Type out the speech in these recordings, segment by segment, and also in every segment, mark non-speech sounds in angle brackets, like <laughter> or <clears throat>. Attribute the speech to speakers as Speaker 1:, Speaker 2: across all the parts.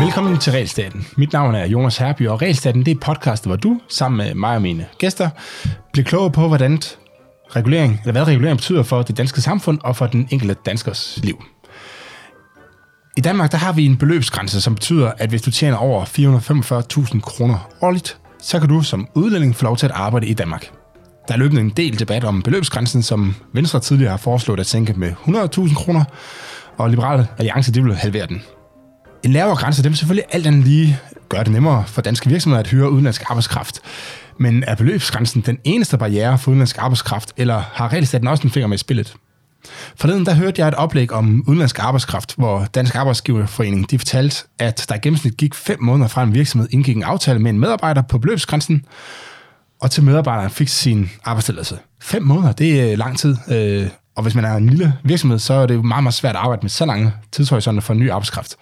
Speaker 1: Velkommen til Realstaten. Mit navn er Jonas Herby, og Realstaten det er podcast, hvor du, sammen med mig og mine gæster, bliver klogere på, hvordan regulering, eller hvad regulering betyder for det danske samfund og for den enkelte danskers liv. I Danmark der har vi en beløbsgrænse, som betyder, at hvis du tjener over 445.000 kroner årligt, så kan du som udlænding få lov til at arbejde i Danmark. Der er løbende en del debat om beløbsgrænsen, som Venstre tidligere har foreslået at sænke med 100.000 kroner, og Liberale Alliance de vil halvere den. En lavere grænse, dem selvfølgelig alt andet lige gøre det nemmere for danske virksomheder at hyre udenlandsk arbejdskraft. Men er beløbsgrænsen den eneste barriere for udenlandsk arbejdskraft, eller har regelstaten også en finger med i spillet? Forleden der hørte jeg et oplæg om udenlandsk arbejdskraft, hvor Dansk Arbejdsgiverforening de fortalte, at der i gennemsnit gik fem måneder fra en virksomhed indgik en aftale med en medarbejder på beløbsgrænsen, og til medarbejderen fik sin arbejdstilladelse. Fem måneder, det er lang tid. øh, Og hvis man er en lille virksomhed, så er det meget, meget svært at arbejde med så lange tidshorisonter for en ny arbejdskraft.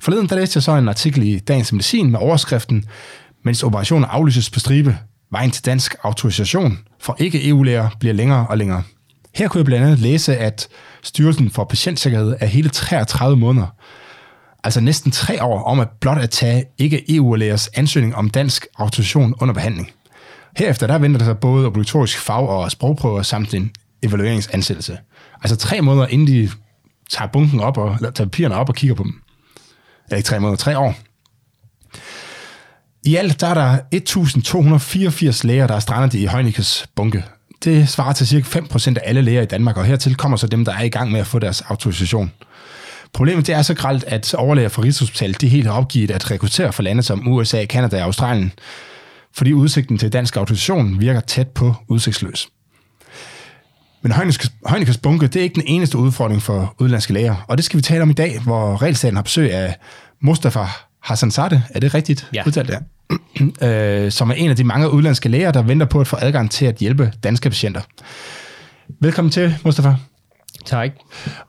Speaker 1: Forleden der læste jeg så en artikel i Dagens Medicin med overskriften, mens operationer aflyses på stribe, vejen til dansk autorisation for ikke-EU-læger bliver længere og længere. Her kunne jeg blandt andet læse, at Styrelsen for Patientsikkerhed er hele 33 måneder, altså næsten tre år om at blot at tage ikke-EU-lægers ansøgning om dansk autorisation under behandling. Herefter der venter der sig både obligatorisk fag- og sprogprøver samt en evalueringsansættelse. Altså tre måneder inden de tager bunken op og eller tager papirerne op og kigger på dem. Eller ikke tre måneder, tre år. I alt der er der 1.284 læger, der er strandet i Heunicke's bunke. Det svarer til cirka 5% af alle læger i Danmark, og hertil kommer så dem, der er i gang med at få deres autorisation. Problemet det er så gralt, at overlæger fra Rigshospitalet de helt har opgivet at rekruttere for lande som USA, Kanada og Australien, fordi udsigten til dansk autorisation virker tæt på udsigtsløs. Men Heunicke's bunke, det er ikke den eneste udfordring for udlandske læger, og det skal vi tale om i dag, hvor regelstaten har besøg af Mustafa Hassan Sade, er det rigtigt
Speaker 2: Ja.
Speaker 1: udtalt der? <clears throat> øh, som er en af de mange udlandske læger, der venter på at få adgang til at hjælpe danske patienter. Velkommen til, Mustafa.
Speaker 2: Tak.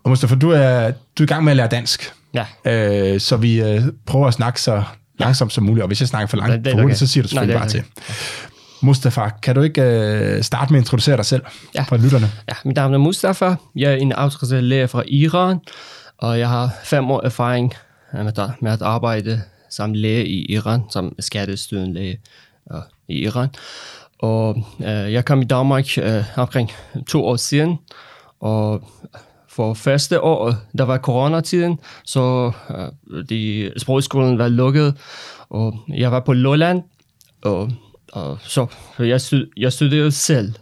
Speaker 1: Og Mustafa, du er, du er i gang med at lære dansk,
Speaker 2: Ja.
Speaker 1: øh, så vi øh, prøver at snakke så langsomt som muligt, og hvis jeg snakker for langt
Speaker 2: det
Speaker 1: for hurtigt,
Speaker 2: okay.
Speaker 1: så siger du selvfølgelig
Speaker 2: Nej,
Speaker 1: bare
Speaker 2: er
Speaker 1: til. Mustafa, kan du ikke øh, starte med at introducere dig selv
Speaker 2: Ja.
Speaker 1: for lytterne?
Speaker 2: ja, mit navn er Mustafa. Jeg er en autoriseret læge fra Iran, og jeg har fem år erfaring med at, med at arbejde som læge i Iran, som skattestyrende læge uh, i Iran. Og uh, jeg kom i Danmark uh, omkring to år siden, og for første år, der var coronatiden, så uh, de, sprogskolen var lukket, og jeg var på Lolland, og, og så jeg, stud, jeg studerede selv.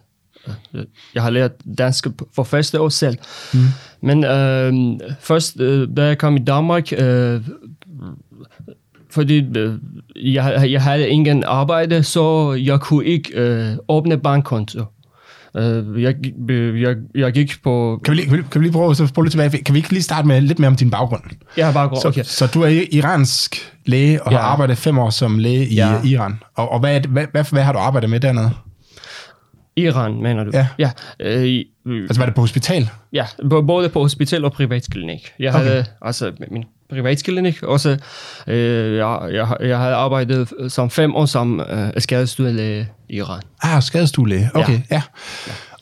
Speaker 2: Øh, Jeg har lært dansk for første år selv. Mm. Men øh, først, øh, da jeg kom i Danmark, øh, fordi øh, jeg, jeg havde ingen arbejde, så jeg kunne ikke øh, åbne bankkonto. Øh, jeg, gik- øh, jeg, jeg gik på...
Speaker 1: Kan vi, lige, kan, vi, kan vi lige prøve at spole lidt tilbage? Kan vi ikke lige starte med lidt mere om din baggrund?
Speaker 2: Jeg har bare gået...
Speaker 1: Så,
Speaker 2: Okay.
Speaker 1: så du er iransk læge og
Speaker 2: Ja.
Speaker 1: har arbejdet fem år som læge i
Speaker 2: Ja.
Speaker 1: ja. Iran. Og, og hvad, hvad, hvad, hvad har du arbejdet med dernede?
Speaker 2: Iran, mener du?
Speaker 1: Ja.
Speaker 2: ja øh,
Speaker 1: Altså var det på hospital?
Speaker 2: Ja, både på hospital og privatklinik. Jeg
Speaker 1: Okay.
Speaker 2: havde altså min privatklinik også. Øh, jeg, jeg, jeg havde arbejdet som fem år som øh, skadestuelæge i Iran.
Speaker 1: Ah, skadestuelæge. Okay, ja. ja.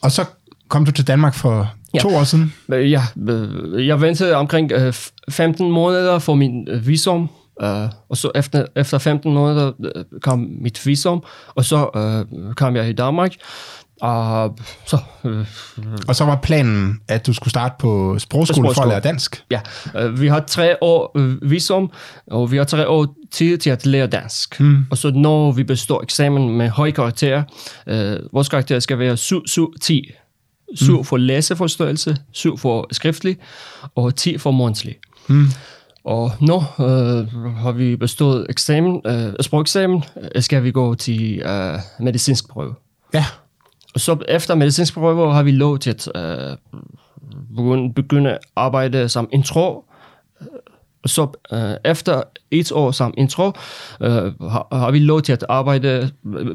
Speaker 1: Og så kom du til Danmark for
Speaker 2: Ja.
Speaker 1: to år siden.
Speaker 2: Øh, Ja, øh, jeg ventede omkring øh, f- 15 måneder for min øh, visum. Øh, og så efter, efter 15 måneder øh, kom mit visum, og så øh, kom jeg i Danmark. Og så, øh,
Speaker 1: Og så var planen, at du skulle starte på sprogskole for at
Speaker 2: sprogskole.
Speaker 1: lære dansk.
Speaker 2: Ja, øh, vi har tre år øh, visum, og vi har tre år tid til at lære dansk. Mm. Og så når vi består eksamen med høj karakter, øh, vores karakter skal være 7, 7 10. 7 mm. for læseforståelse, 7 for skriftlig, og 10 for mundtlig. Mm. Og nu øh, har vi bestået eksamen, øh, sprogeksamen, øh, skal vi gå til øh, medicinsk prøve.
Speaker 1: Ja.
Speaker 2: Og så efter medicinsk prøve har vi lov til at øh, begynde, begynde at arbejde som intro. Og så øh, efter et år som intro, øh, har, har vi lov til at arbejde,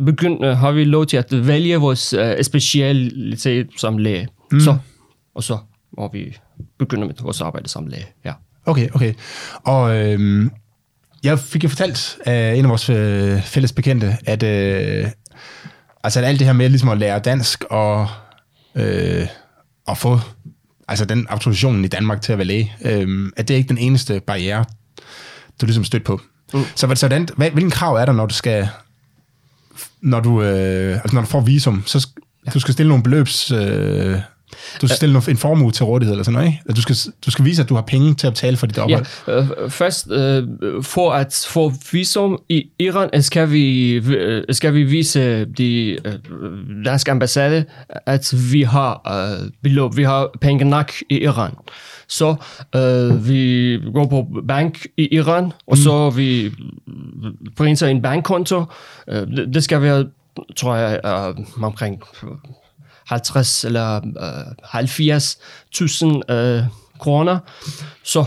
Speaker 2: begynde, har vi lov til at vælge vores øh, specialitet som læge. Mm. Så, og så må vi begynde med vores arbejde som læge. Ja.
Speaker 1: Okay, okay. Og øhm, jeg fik jo fortalt af en af vores øh, fælles bekendte, at, øh, altså, alt det her med ligesom at lære dansk og, øh, og få altså den autorisationen i Danmark til at være læge, øh, at det er ikke den eneste barriere, du ligesom stødt på. Mm. Så, hvordan, hvad, hvilken krav er der, når du skal, når du, øh, altså når du får visum, så sk- du skal stille nogle beløbs, øh, du skal stille en formue til rådighed eller sådan noget, ikke? Altså, du skal, du skal vise, at du har penge til at betale for dit
Speaker 2: Ja,
Speaker 1: ophold.
Speaker 2: øh, først øh, for at få visum i Iran skal vi øh, skal vi vise de øh, danske ambassade at vi har øh, beløb, vi har penge nok i Iran. Så øh, vi går på bank i Iran, og så vi printer en bankkonto. Øh, det, det skal være, tror jeg, øh, omkring 50 eller øh, 70.000 øh, kroner. Så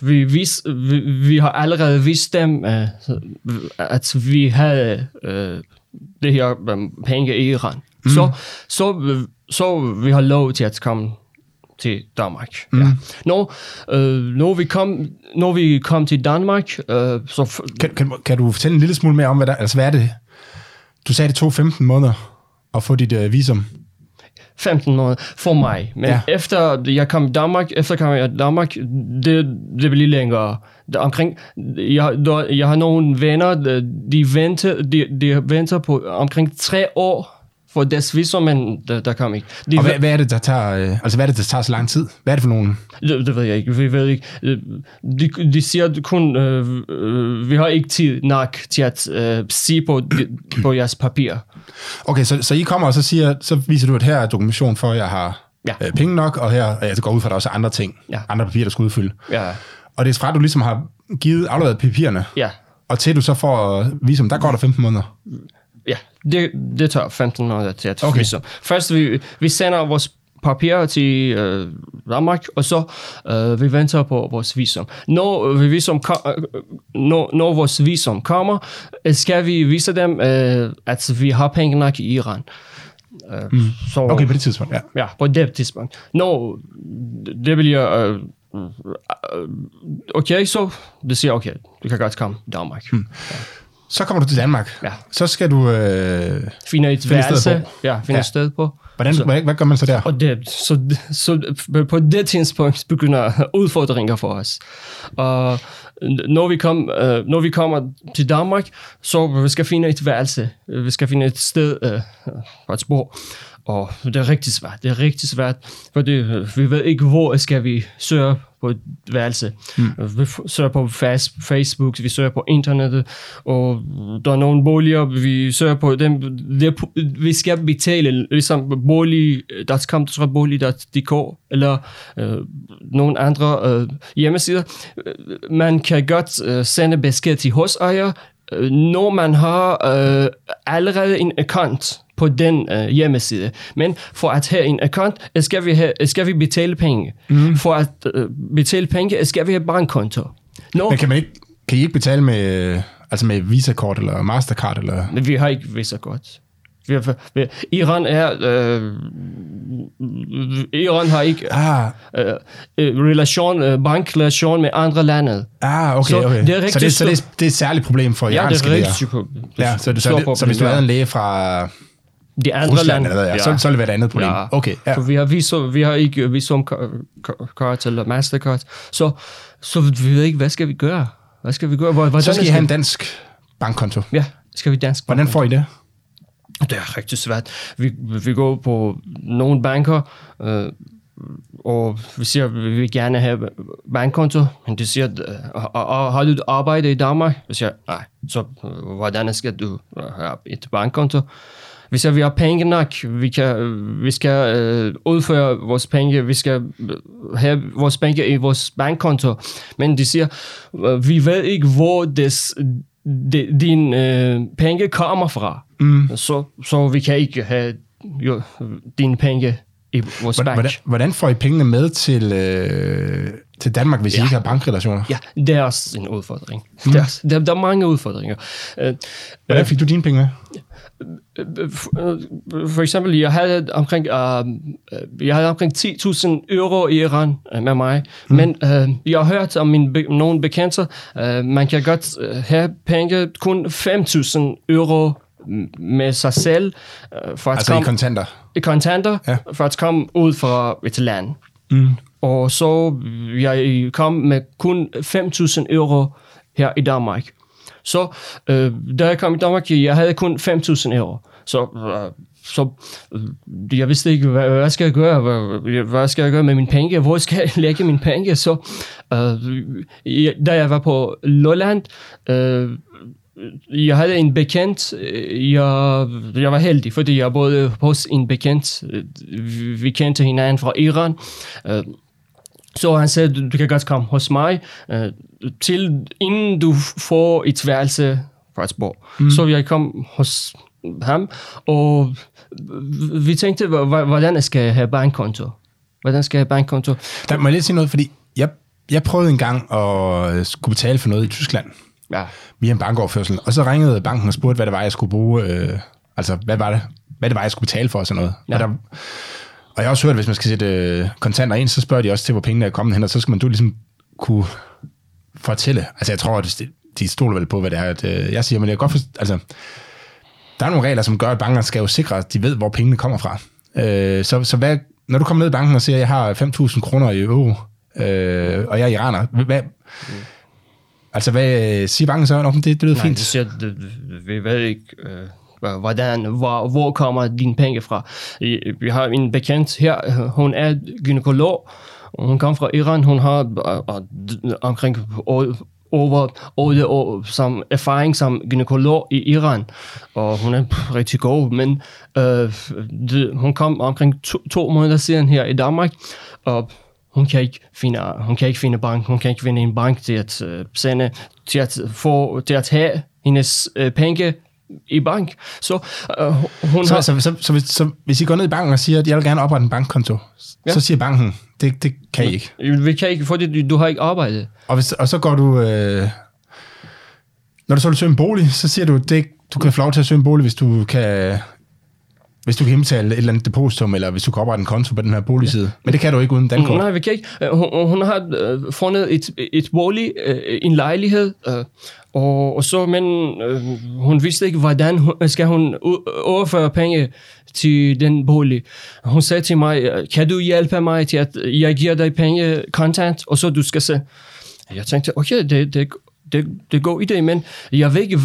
Speaker 2: vi, vis, vi, vi har allerede vist dem, øh, at vi havde øh, det her øh, penge i Iran. Mm. Så, så, så vi har lov til at komme til Danmark. Mm. Ja. Når, øh, når, vi kom, når vi kom til Danmark, øh, så
Speaker 1: Kan, kan, kan du fortælle en lille smule mere om, hvad, der, altså, hvad er det? Du sagde, det tog 15 måneder at få dit øh, visum.
Speaker 2: 15 måneder for mig. Men
Speaker 1: Ja.
Speaker 2: efter jeg kom i Danmark, efter kom jeg i Danmark, det, det blev længere. Der omkring, jeg, der, jeg har nogle venner, de venter, de, de venter på omkring tre år for deres visum, men der, der kom ikke. De,
Speaker 1: Og hvad, hvad er det, der tager, øh, altså, hvad er det, der tager så lang tid? Hvad er det for nogle...
Speaker 2: det, det ved jeg ikke. Vi ved ikke. Øh, De, de siger kun, øh, øh, vi har ikke tid nok til at øh, se på, på jeres papir.
Speaker 1: Okay, så, så I kommer og så siger, så viser du, at her er dokumentation for, at jeg har
Speaker 2: Ja.
Speaker 1: øh, penge nok, og her jeg går ud fra, at der også er andre ting,
Speaker 2: Ja.
Speaker 1: andre papirer, der skal udfylde.
Speaker 2: Ja,
Speaker 1: Og det er fra, at du ligesom har givet afleveret papirerne,
Speaker 2: ja.
Speaker 1: og til du så får visum, der går der 15 måneder.
Speaker 2: Ja, det, det tager 15 måneder til at
Speaker 1: Okay.
Speaker 2: visum. Først vi, vi sender vores papirer til øh, Danmark, og så øh, vi venter på vores visum. Når, øh, visum kom, øh, når, når vores visum kommer, øh, skal vi vise dem, øh, at vi har penge nok i Iran. Øh, mm. så,
Speaker 1: Okay, på det tidspunkt, ja.
Speaker 2: Ja, på det tidspunkt. Når det bliver... Øh, øh, okay, så det siger, okay, du kan godt komme Danmark. Mm.
Speaker 1: Så kommer du til Danmark.
Speaker 2: Ja.
Speaker 1: Så skal du... Øh,
Speaker 2: Finder et
Speaker 1: Finde et
Speaker 2: værelse. Ja, finder
Speaker 1: Ja.
Speaker 2: et sted på.
Speaker 1: hvordan,
Speaker 2: Så-
Speaker 1: hvad, hvad gør man så der?
Speaker 2: Og det, så, så på det tidspunkt begynder udfordringer for os. Og når vi, kom, øh, når vi kommer til Danmark, så vi skal finde et værelse. Vi skal finde et sted øh, at bo. Og det er rigtig svært. Det er rigtig svært, fordi øh, vi ved ikke, hvor skal vi søge på et værelse. Mm. Vi søger på Facebook, vi søger på internettet, og der er nogle boliger, vi søger på dem. Det vi skal betale, ligesom bolig.com, tror bolig.dk, eller øh, nogle andre øh, hjemmesider. Man kan godt øh, sende besked til husejer, øh, når man har øh, allerede en account på den øh, hjemmeside. Men for at have en account, øh, skal vi, have, skal vi betale penge. Mm. For at øh, betale penge, øh, skal vi have bankkonto. Når,
Speaker 1: Men kan, man ikke, kan I ikke betale med, øh, altså med Visa-kort eller Mastercard? Eller?
Speaker 2: Vi har ikke visa godt. Vi har, vi, Iran er... Øh, Iran har ikke
Speaker 1: Ah,
Speaker 2: øh, øh, relation, øh, bankrelation med andre lande.
Speaker 1: ah okay,
Speaker 2: Så
Speaker 1: okay.
Speaker 2: det er
Speaker 1: så,
Speaker 2: rigtig
Speaker 1: det, så det,
Speaker 2: stort-
Speaker 1: er- det er et særligt problem for
Speaker 2: Ja, det
Speaker 1: iranske
Speaker 2: er
Speaker 1: læger.
Speaker 2: rigtig super.
Speaker 1: Ja, så, så, det, så hvis du
Speaker 2: problem,
Speaker 1: havde en læge fra
Speaker 2: De andre
Speaker 1: Rusland,
Speaker 2: lande,
Speaker 1: ja. så, så ville det være et andet problem.
Speaker 2: Ja.
Speaker 1: Okay, ja.
Speaker 2: For vi har, visum, vi har ikke visumkort eller mastercard, så, så vi ved ikke, hvad skal vi gøre? Hvad skal vi gøre? Hvor- Hvordan
Speaker 1: Så skal I have en dansk bankkonto.
Speaker 2: Ja, skal vi dansk
Speaker 1: Hvordan får I det?
Speaker 2: Det er rigtig svært. Vi, vi går på nogle banker, øh, og vi siger, at vi vil gerne have bankkonto, men de siger, øh, og, og, har du et arbejde i Danmark? Vi siger, nej, så øh, hvordan skal du øh, have et bankkonto? Vi siger, vi har penge nok, vi, kan, vi skal øh, udføre vores penge, vi skal øh, have vores penge i vores bankkonto. Men de siger, øh, vi ved ikke, hvor des, de, din øh, penge kommer fra. Mm. Så, så vi kan ikke have jo, dine penge i vores
Speaker 1: Hvordan,
Speaker 2: bank.
Speaker 1: hvordan, hvordan får I pengene med til, øh, til Danmark, hvis ja. I ikke har bankrelationer?
Speaker 2: Ja, det er også en udfordring. Mm. Der, er, der, der er mange udfordringer. Øh,
Speaker 1: Hvordan fik du dine penge med?
Speaker 2: øh, for, øh, for eksempel, jeg havde omkring, øh, øh, jeg havde omkring 10.000 euro i Iran øh, med mig, mm. men øh, jeg har hørt om min nogle bekendte, øh, man kan godt øh, have penge, kun 5.000 euro med sig selv, øh, for at
Speaker 1: Altså i
Speaker 2: komme
Speaker 1: kontanter?
Speaker 2: i kontanter,
Speaker 1: ja.
Speaker 2: for at komme ud fra et land.
Speaker 1: Mm.
Speaker 2: Og så øh, jeg kom med kun 5.000 euro her i Danmark. Så øh, da jeg kom i Danmark, jeg havde kun 5.000 euro. Så, øh, så øh, jeg vidste ikke, hvad, hvad skal jeg gøre? Hvad, hvad skal jeg gøre med mine penge? Hvor skal jeg <laughs> lægge mine penge? Så øh, jeg, da jeg var på Lolland, øh, jeg havde en bekendt, øh, jeg, jeg var heldig, fordi jeg boede hos en bekendt, øh, vi- vi kendte hinanden fra Iran, Øh, så han sagde, du, kan godt komme hos mig, øh, til inden du får et værelse fra. Mm. Så jeg kom hos ham, og vi tænkte, hvordan skal jeg have bankkonto? Hvordan skal jeg have bankkonto?
Speaker 1: Der må jeg lige sige noget, fordi jeg, jeg prøvede en gang at skulle betale for noget i Tyskland
Speaker 2: Ja,
Speaker 1: via en bankoverførsel, og så ringede banken og spurgte, hvad det var, jeg skulle bruge, øh, altså hvad var det, hvad det var, jeg skulle betale for og sådan noget.
Speaker 2: Ja.
Speaker 1: Og, der, og jeg har også hørt, at hvis man skal sætte øh, kontanter ind, så spørger de også til, hvor pengene er kommet hen, og så skal man du ligesom kunne fortælle. Altså jeg tror, at de stoler vel på, hvad det er, at, øh, jeg siger, men jeg godt forstå, altså, der er nogle regler, som gør, at bankerne skal jo sikre, at de ved, hvor pengene kommer fra. Øh, så, så hvad, når du kommer ned i banken og siger, at jeg har 5.000 kroner i euro, øh, og jeg er iraner, hvad, altså hvad siger banken så? Nå, det, det lyder
Speaker 2: Nej,
Speaker 1: fint.
Speaker 2: det siger, det, vi ved ikke, øh, hva- hvordan, hvor, hvor kommer dine penge fra. Vi har en bekendt her, hun er gynekolog, hun kommer fra Iran, hun har øh, øh, omkring over 8 år som erfaring som gynekolog i Iran, og hun er rigtig god, men øh, det, hun kom omkring to, to måneder siden her i Danmark, og hun kan ikke finde, hun kan ikke finde bank, hun kan ikke finde en bank til at øh, sende, til at få, til at have hendes øh, penge i bank. Så uh, hun
Speaker 1: Så,
Speaker 2: har...
Speaker 1: så, så, så, hvis, så hvis I går ned i banken og siger, at jeg vil gerne oprette en bankkonto, ja.
Speaker 2: Ja.
Speaker 1: så siger banken, det, det kan I ikke.
Speaker 2: Vi kan ikke, fordi du, du har ikke arbejdet.
Speaker 1: Og, hvis, og så går du... Øh, når du så vil søge en bolig, så siger du, det, du kan få lov til at søge en bolig, hvis du kan... Hvis du kan indbetale et eller andet depositum, eller hvis du kan oprette en konto på den her boligside. Men det kan du ikke uden dankort.
Speaker 2: Nej, vi kan ikke. Øh, Hun, hun har øh, fundet et, et bolig, øh, en lejlighed, øh, og, og så, men øh, hun vidste ikke, hvordan hun, skal hun u- overføre penge til den bolig. Hun sagde til mig, kan du hjælpe mig til, at jeg giver dig penge kontant, og så du skal se. Jeg tænkte, okay, det, det, det, det er god idé, men jeg ved ikke,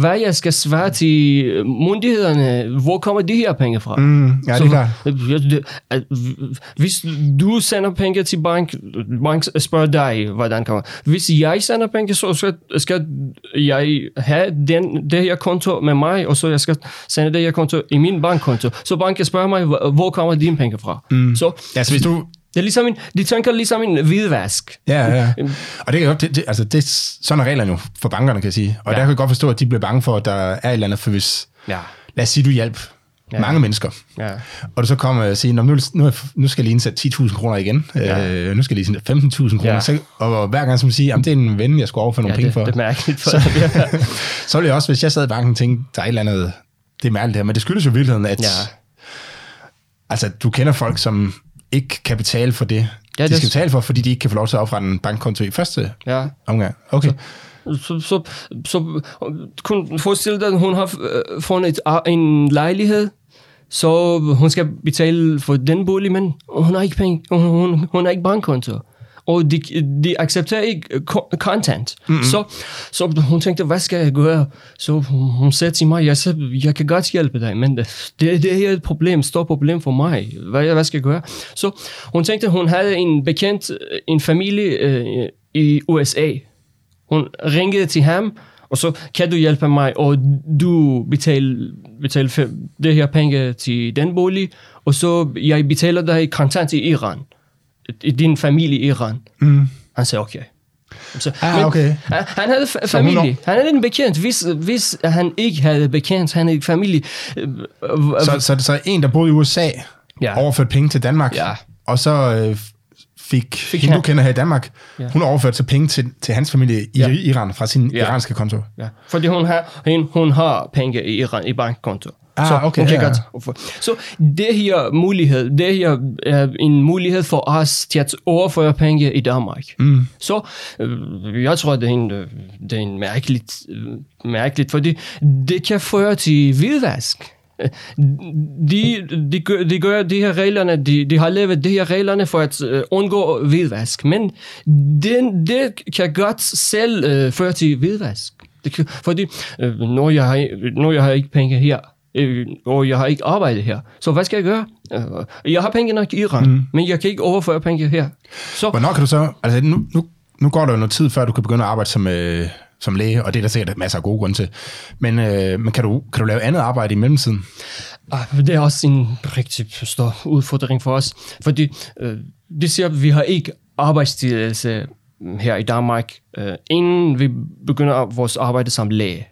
Speaker 2: hvad jeg skal svare til myndighederne. Hvor kommer de her penge fra?
Speaker 1: Mm, ja, det er klart.
Speaker 2: Det- at Hvis du sender penge til bank, bank spørger dig, hvordan kommer. Hvis jeg sender penge, så skal, skal jeg have den, det her konto med mig, og så jeg skal sende det her konto i min bankkonto. Så banken spørger mig, hvor kommer dine penge fra? Mm. Så
Speaker 1: Ja, så hvis du...
Speaker 2: det er ligesom en, de tænker ligesom en hvidvask.
Speaker 1: Ja, ja. <laughs> Og det kan det, det, altså det, sådan er reglerne jo for bankerne, kan jeg sige. Og ja. Der kan jeg godt forstå, at de bliver bange for, at der er et eller andet, for hvis...
Speaker 2: Ja.
Speaker 1: Lad os sige, du hjælp ja. Mange mennesker.
Speaker 2: Ja.
Speaker 1: Og du så kommer og siger, "Nå, nu, nu, nu skal jeg lige indsætte 10.000 kroner igen. Ja. Øh, nu skal jeg lige indsætte 15.000 kroner. Ja. Så, og hver gang som siger, det er en ven, jeg skulle overføre nogle
Speaker 2: Ja,
Speaker 1: penge
Speaker 2: det,
Speaker 1: for.
Speaker 2: det er mærkeligt. For,
Speaker 1: Så- <laughs> så ville jeg også, hvis jeg sad i banken, tænke, der er et eller andet, det er mærkeligt her. Men det skyldes jo i virkeligheden, at
Speaker 2: Ja.
Speaker 1: altså, du kender folk, som ikke kan betale for det, ja, de
Speaker 2: det-
Speaker 1: skal betale for, fordi de ikke kan få lov til at oprette en bankkonto i første
Speaker 2: ja.
Speaker 1: omgang. Okay.
Speaker 2: Så, så, så kun forestil dig, at hun har øh, fundet et, ar- en lejlighed, så hun skal betale for den bolig, men hun har ikke penge, hun, hun, hun har ikke bankkonto. Og de, de accepterer ikke ko- content. Mm-hmm. Så, så hun tænkte, hvad skal jeg gøre? Så hun, sagde til mig, jeg, jeg kan godt hjælpe dig, men det, det her er et problem, stort problem for mig. Hvad, hvad skal jeg gøre? Så hun tænkte, hun havde en bekendt, øh, en familie øh, i USA, hun ringede til ham, og så kan du hjælpe mig, og du betaler betal det her penge til den bolig, og så jeg betaler dig kontant i Iran. Din familie i Iran.
Speaker 1: Mm.
Speaker 2: Han sagde, okay. Så,
Speaker 1: Ah, okay.
Speaker 2: Han, han havde fa-
Speaker 1: Så hun
Speaker 2: familie. Han havde en bekendt. Hvis, hvis han ikke havde bekendt, han havde familie. øh, øh,
Speaker 1: Så, så, så en, der boede i USA,
Speaker 2: Ja.
Speaker 1: overførte penge til Danmark,
Speaker 2: Ja.
Speaker 1: og så øh, fik, fik hende, du kender her i Danmark, ja. Hun overførte så penge til, til hans familie i
Speaker 2: Ja.
Speaker 1: Iran fra sin
Speaker 2: Ja.
Speaker 1: iranske konto.
Speaker 2: Ja, fordi hun har, hun, hun har penge i Iran i bankkonto.
Speaker 1: Ah,
Speaker 2: så
Speaker 1: okay,
Speaker 2: kan
Speaker 1: ja.
Speaker 2: godt Så det her mulighed, det her er en mulighed for os til at overføre penge i Danmark.
Speaker 1: Mm.
Speaker 2: Så øh, jeg tror, det er en, øh, det er en mærkeligt, øh, mærkeligt, fordi det kan føre til hvidvask. øh, de, de, gør, de gør de her reglerne, de, de har lavet de her reglerne for at uh, undgå hvidvask, men det, det kan godt selv uh, føre til hvidvask. Det kan, fordi uh, når, jeg har, når jeg har ikke penge her, uh, og jeg har ikke arbejde her, så hvad skal jeg gøre? Uh, jeg har penge nok i Iran, mm. men jeg kan ikke overføre penge her.
Speaker 1: Så, Hvornår kan du så, altså nu, nu, nu går der jo noget tid, før du kan begynde at arbejde som, øh, som læge, og det er der sikkert masser af gode grunde til. Men, øh, men kan, du, kan du lave andet arbejde i mellemtiden?
Speaker 2: Ah, det er også en rigtig stor udfordring for os, fordi øh, det siger, at vi har ikke arbejdstilladelse her i Danmark, øh, inden vi begynder vores arbejde som læge.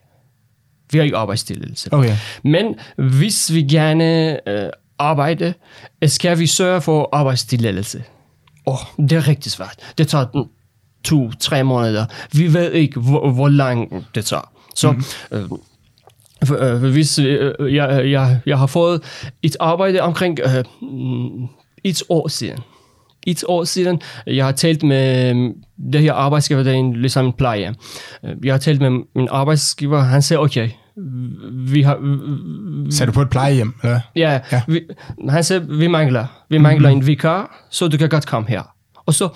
Speaker 2: Vi har ikke arbejdstilladelse.
Speaker 1: Okay.
Speaker 2: Men hvis vi gerne øh, arbejde, skal vi sørge for arbejdstilladelse. Åh, oh, det er rigtig svært. Det tager to, tre måneder. Vi ved ikke, hvor, hvor lang det tager. Så mm. øh, øh, hvis øh, jeg, jeg, jeg har fået et arbejde omkring øh, et år siden. Et år siden, jeg har talt med det her arbejdsgiver, der er en, ligesom en pleje. Jeg har talt med min arbejdsgiver, han sagde, okay, vi har...
Speaker 1: Sagde du på et plejehjem? Eller?
Speaker 2: Ja, ja. Vi, han sagde, vi mangler, vi mangler mm-hmm. en vikar, så du kan godt komme her. Og så,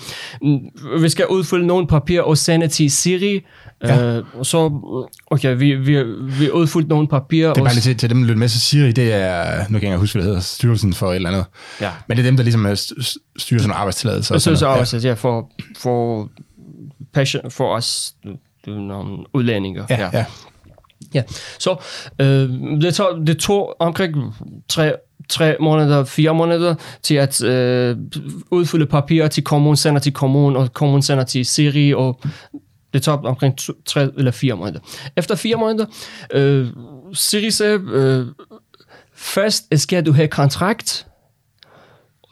Speaker 2: mm, vi skal udfylde nogle papir og sende til Siri. Ja. Øh, og så, okay, vi, vi, vi udfyldt nogle papirer.
Speaker 1: Det er bare lige til, til dem, der lytter med, så Siri, det er, nu kan jeg huske, hvad det hedder, Styrelsen for et eller andet. Ja. Men det er dem, der ligesom styrer sådan arbejdstilladelse.
Speaker 2: Og så arbejdstilladelse, ja, for, for, passion, for os, nogle udlændinger.
Speaker 1: Ja, ja. ja.
Speaker 2: Ja, så øh, det, tog, det tog omkring tre tre måneder, fire måneder til at øh, udfylde papirer til kommunen, sender til kommunen, og kommunen sender til Siri, og det tog omkring to, tre eller fire måneder. Efter fire måneder, øh, Siri sagde, øh, først øh, skal du have kontrakt,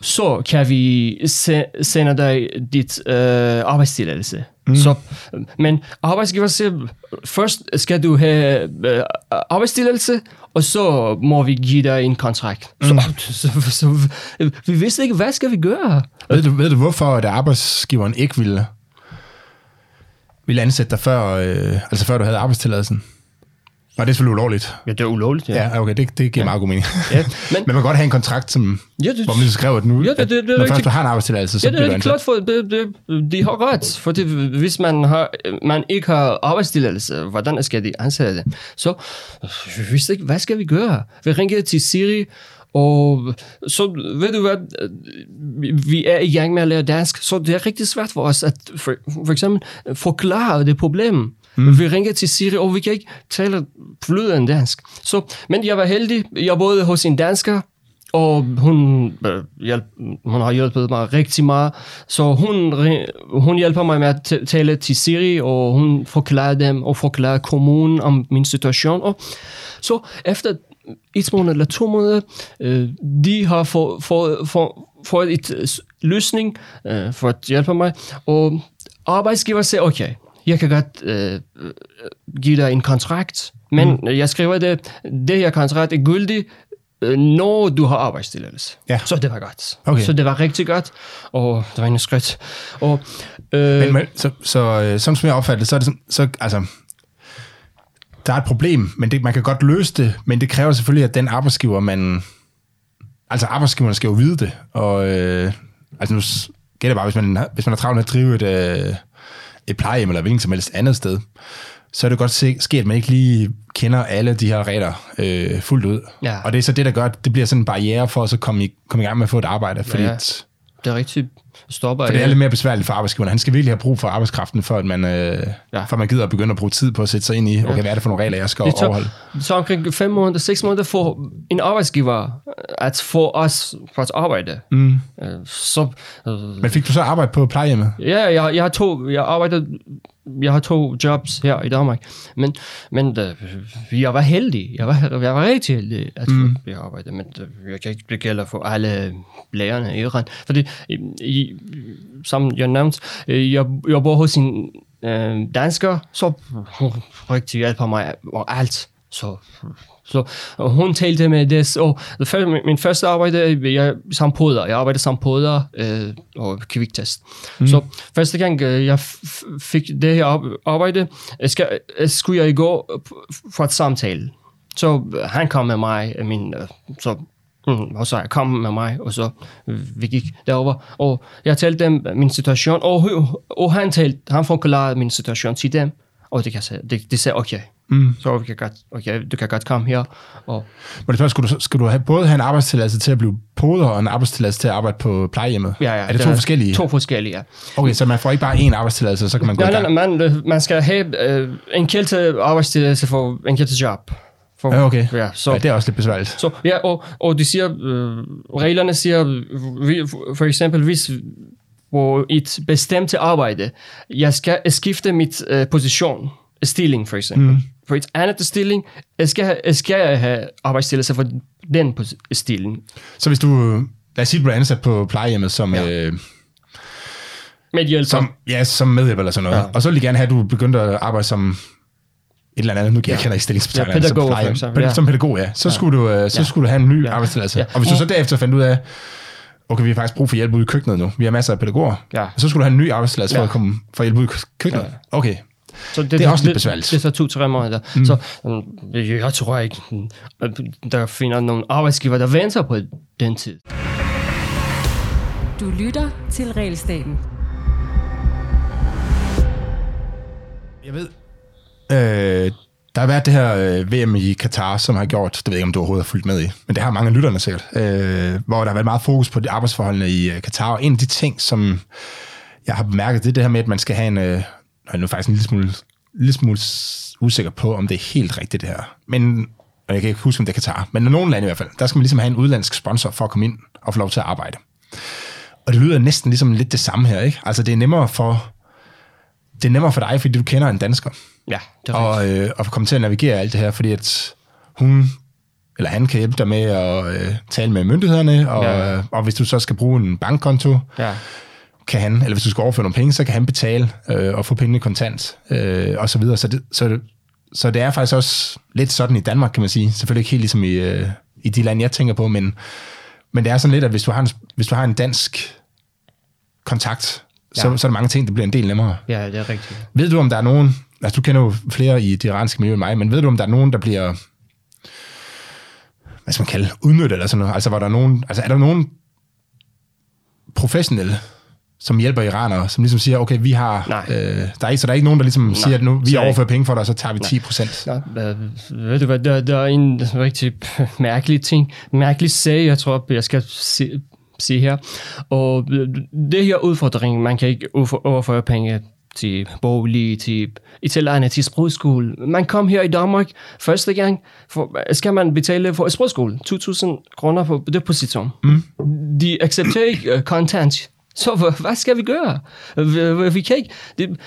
Speaker 2: så kan vi se, sende dig dit øh, arbejdstilladelse. Mm. Så, men arbejdsgiver siger, først skal du have øh, arbejdstilladelse, og så må vi give dig en kontrakt. Mm. Så, så, så, så, vi vidste ikke, hvad skal vi gøre?
Speaker 1: Ved du, ved du hvorfor at arbejdsgiveren ikke ville, ville ansætte dig før, øh, altså før du havde arbejdstilladelsen? Og det er selvfølgelig ulovligt.
Speaker 2: Ja, det er ulovligt, ja.
Speaker 1: Ja, okay, det, det giver ja. meget god mening. Ja, men, <laughs> men man kan godt have en kontrakt, som, ja, det, hvor man skriver, at nu, ja, det, det, det, når først du har en arbejdstilladelse, så
Speaker 2: ja, det
Speaker 1: bliver
Speaker 2: du klart for, det, det, de har ret, for det, hvis man, har, man ikke har arbejdstilladelse, hvordan skal de ansætte det? Så vi vidste ikke, hvad skal vi gøre? Vi ringede til Siri, og så ved du hvad, vi er i gang med at lære dansk, så det er rigtig svært for os at for, for eksempel forklare det problem. Mm. Vi ringer til Siri, og vi kan ikke tale flydende dansk. Så, men jeg var heldig. Jeg boede hos en dansker, og hun, øh, hjælp, hun har hjulpet mig rigtig meget. Så hun, hun hjælper mig med at tale til Siri, og hun forklarer dem og forklarer kommunen om min situation. Og så efter et måned eller to måneder, øh, de har fået for, for, for et løsning øh, for at hjælpe mig, og arbejdsgiver siger, okay, jeg kan godt øh, give dig en kontrakt, men mm. jeg skriver det, det her kontrakt er gyldig, øh, når du har arbejdstilladelse.
Speaker 1: Ja.
Speaker 2: Så det var godt.
Speaker 1: Okay.
Speaker 2: Så det var rigtig godt, og det var en skridt. Og,
Speaker 1: øh, men, men, så, så øh, som jeg opfatter så er det sådan, så, altså, der er et problem, men det, man kan godt løse det, men det kræver selvfølgelig, at den arbejdsgiver, man... Altså arbejdsgiverne skal jo vide det, og øh, altså nu gælder bare, hvis man, hvis man har travlt med at drive et, øh, et plejehjem eller hvilken som helst andet sted, så er det godt se, ske, at man ikke lige kender alle de her regler øh, fuldt ud.
Speaker 2: Ja.
Speaker 1: Og det er så det, der gør, at det bliver sådan en barriere for at så komme i, komme i gang med at få et arbejde. Fordi ja,
Speaker 2: det er rigtig stopper.
Speaker 1: For det er lidt mere besværligt for arbejdsgiveren. Han skal virkelig have brug for arbejdskraften, for at man, øh, ja. at man gider at begynde at bruge tid på at sætte sig ind i, okay, hvad er det for nogle regler, jeg skal det tager, overholde?
Speaker 2: Så omkring fem måneder, seks måneder for en arbejdsgiver at få os for at arbejde.
Speaker 1: Mm. Øh, så, øh, Men fik du så arbejde på plejehjemmet?
Speaker 2: Ja, jeg, jeg, har to, jeg arbejdede jeg har to jobs her i Danmark, men, men uh, jeg var heldig. Jeg var, jeg var rigtig heldig at mm. få arbejde, men uh, jeg kan ikke blive gælder for alle lærerne i Iran. Fordi, i, som jeg nævnte, jeg, jeg bor hos en uh, dansker, så hun rigtig hjælper mig og alt. Så så og hun talte med det, og min første arbejde, jeg som poder, jeg arbejdede som poder øh, og kviktest. Mm. Så første gang øh, jeg fik det her arbejde, skal, skulle jeg gå for et samtale. Så øh, han kom med mig, øh, min, øh, så Mm, og så jeg kom med mig, og så vi gik derover og jeg talte dem min situation, og, og han, talte, han forklarede min situation til dem, og det kan sige, det, de sagde, okay, mm. så vi kan godt, okay, du kan godt komme her. Og,
Speaker 1: Men det spørger, skulle du, skulle du have, både have en arbejdstilladelse til at blive poder, og en arbejdstilladelse til at arbejde på plejehjemmet?
Speaker 2: Ja, ja.
Speaker 1: Er det, det to forskellige?
Speaker 2: To forskellige, ja.
Speaker 1: Okay, så man får ikke bare én arbejdstilladelse, så kan man gå
Speaker 2: nej,
Speaker 1: i gang?
Speaker 2: Nej, man, man skal have øh, en kælte arbejdstilladelse for en kælte job. For,
Speaker 1: Ja, okay.
Speaker 2: Ja, så,
Speaker 1: Ja, det er også lidt besværligt.
Speaker 2: Så, ja, og, og de siger, øh, reglerne siger, vi, for eksempel, hvis på et bestemt arbejde, jeg skal skifte mit øh, position, stilling for eksempel. Mm. For et andet stilling, jeg skal, have- skal jeg have arbejdstilladelse for den stilling.
Speaker 1: Så hvis du, lad os sige, du er ansat på plejehjemmet som, ja. øh,
Speaker 2: Med hjælp
Speaker 1: som, ja, som medhjælper eller sådan noget. Ja. og så vil de gerne have, at du begyndte at arbejde som et eller andet, nu jeg kender ikke stillingsbetegnelsen,
Speaker 2: Ja,
Speaker 1: som
Speaker 2: pædagog for eksempel, ja.
Speaker 1: Som pædagog, ja. Så, skulle du, øh, så
Speaker 2: Ja.
Speaker 1: skulle du have en ny
Speaker 2: Ja.
Speaker 1: arbejdstilladelse.
Speaker 2: Ja.
Speaker 1: Og hvis du så derefter fandt ud af, okay, vi har faktisk brug for hjælp ude i køkkenet nu, vi har masser af pædagoger,
Speaker 2: Ja.
Speaker 1: og så skulle du have en ny arbejdstilladelse for
Speaker 2: Ja.
Speaker 1: at komme for at hjælpe ud i køkkenet. Okay,
Speaker 2: Så det,
Speaker 1: Det er også lidt besværligt.
Speaker 2: Det, det tager to-tre måneder. Mm. Så øh, jeg tror ikke, at der finder nogle arbejdsgiver, der venter på den tid.
Speaker 3: Du lytter til Realstaten.
Speaker 1: Jeg ved, øh, der har været det her øh, VM i Katar, som har gjort, det ved jeg ikke, om du overhovedet har fulgt med i, men det har mange af lytterne sikkert, øh, hvor der har været meget fokus på de arbejdsforholdene i øh, Katar, og en af de ting, som jeg har bemærket, det er det her med, at man skal have en, øh, jeg er nu faktisk en lille smule, lille smule usikker på, om det er helt rigtigt det her, men og jeg kan ikke huske, om det er Katar, men i nogle lande i hvert fald, der skal man ligesom have en udlandsk sponsor for at komme ind og få lov til at arbejde. Og det lyder næsten ligesom lidt det samme her, ikke? Altså det er nemmere for, det er nemmere for dig, fordi du kender en dansker
Speaker 2: Ja, det er
Speaker 1: og, øh, og komme til at navigere alt det her, fordi at hun eller han kan hjælpe dig med at øh, tale med myndighederne, og,
Speaker 2: Ja.
Speaker 1: ja. og hvis du så skal bruge en bankkonto,
Speaker 2: Ja.
Speaker 1: kan han, eller hvis du skal overføre nogle penge, så kan han betale øh, og få pengene kontant, øh, og så videre. Så det, så, så det er faktisk også lidt sådan i Danmark, kan man sige. Selvfølgelig ikke helt ligesom i, øh, i de lande, jeg tænker på, men, men det er sådan lidt, at hvis du har en, hvis du har en dansk kontakt,
Speaker 2: Ja.
Speaker 1: så er der mange ting, der bliver en del nemmere.
Speaker 2: ja, det er rigtigt.
Speaker 1: Ved du, om der er nogen, altså du kender jo flere i det iranske miljø end mig, men ved du, om der er nogen, der bliver, hvad skal man kalde, udnyttet eller sådan noget? Altså, hvor der er nogen, altså er der nogen professionelle, som hjælper iranere, som ligesom siger, okay, vi har,
Speaker 2: Nej.
Speaker 1: øh, der er ikke, så der er ikke nogen, der ligesom Nej, siger, at nu, vi overfører penge for dig, og så tager vi 10 procent.
Speaker 2: Ved du hvad, der, der er en rigtig <laughs> mærkelig ting, mærkelig sag, jeg tror, jeg skal se, sige her. Og øh, det her udfordring, man kan ikke overføre penge til bolig, til et eller andet, til sprogskole. Man kom her i Danmark første gang, for, skal man betale for sprogskole, 2.000 kroner på depositum. Mm. De accepterer ikke kontant. Så hvad, hvad skal vi gøre? Vi, vi- kan ikke... Det,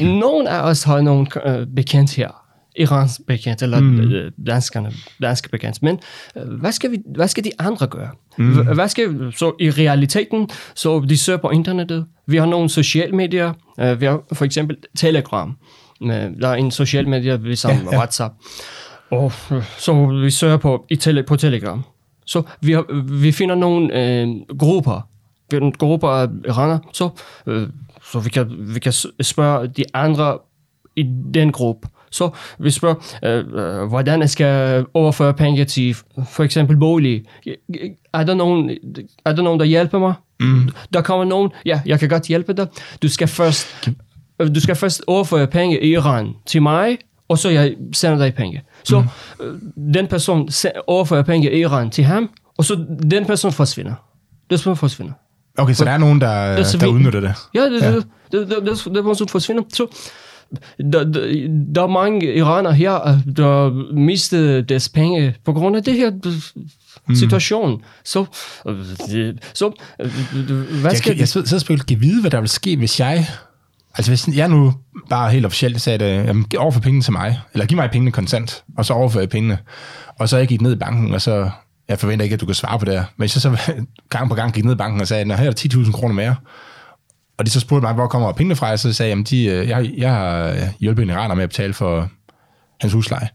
Speaker 2: nogen af os har nogen bekendt her. Irans bekendt, eller mm. danskerne, danske bekendt. Men øh, hvad skal, vi, hvad skal de andre gøre? Mm. Hvad skal, så i realiteten, så de søger på internettet. Vi har nogle sociale medier. Øh, vi har for eksempel Telegram. Øh, der er en social medie, ligesom ja, ja. WhatsApp. Og øh, så vi søger på, i tele, på Telegram. Så vi, har, vi finder nogle øh, grupper. Nogle grupper af iraner, så, øh, så vi, kan, vi kan spørge de andre i den gruppe. Så vi spørger, øh, øh, hvordan jeg skal overføre penge til for eksempel bolig. Er der nogen, er der, nogen der hjælper mig? Mm. Der kommer nogen, ja, jeg kan godt hjælpe dig. Du skal først, øh, du skal først overføre penge i Iran til mig, og så jeg sender dig penge. Så mm. øh, den person overfører penge i Iran til ham, og så den person forsvinder. Den person forsvinder.
Speaker 1: Okay, så der er nogen, der,
Speaker 2: er så
Speaker 1: der udnytter det.
Speaker 2: Ja, det, ja. det, det, det, det, det person forsvinder. Så der, der, der er mange iraner her, der mistede deres penge på grund af det her mm. situation. Så, øh, så øh, hvad
Speaker 1: Jeg,
Speaker 2: skal
Speaker 1: kan, jeg sidder sidder kan vide, hvad der vil ske, hvis jeg... Altså hvis jeg nu bare helt officielt sagde, at jamen, giv overfor pengene til mig, eller giv mig pengene kontant, og så overfører jeg pengene, og så jeg gik ned i banken, og så... Jeg forventer ikke, at du kan svare på det her, men jeg så <laughs> gang på gang gik ned i banken og sagde, at her er der 10.000 kroner mere, og de så spurgte mig, hvor kommer pengene fra, og så sagde jeg, at de, øh, jeg, jeg har øh, hjulpet en iraner med at betale for hans husleje.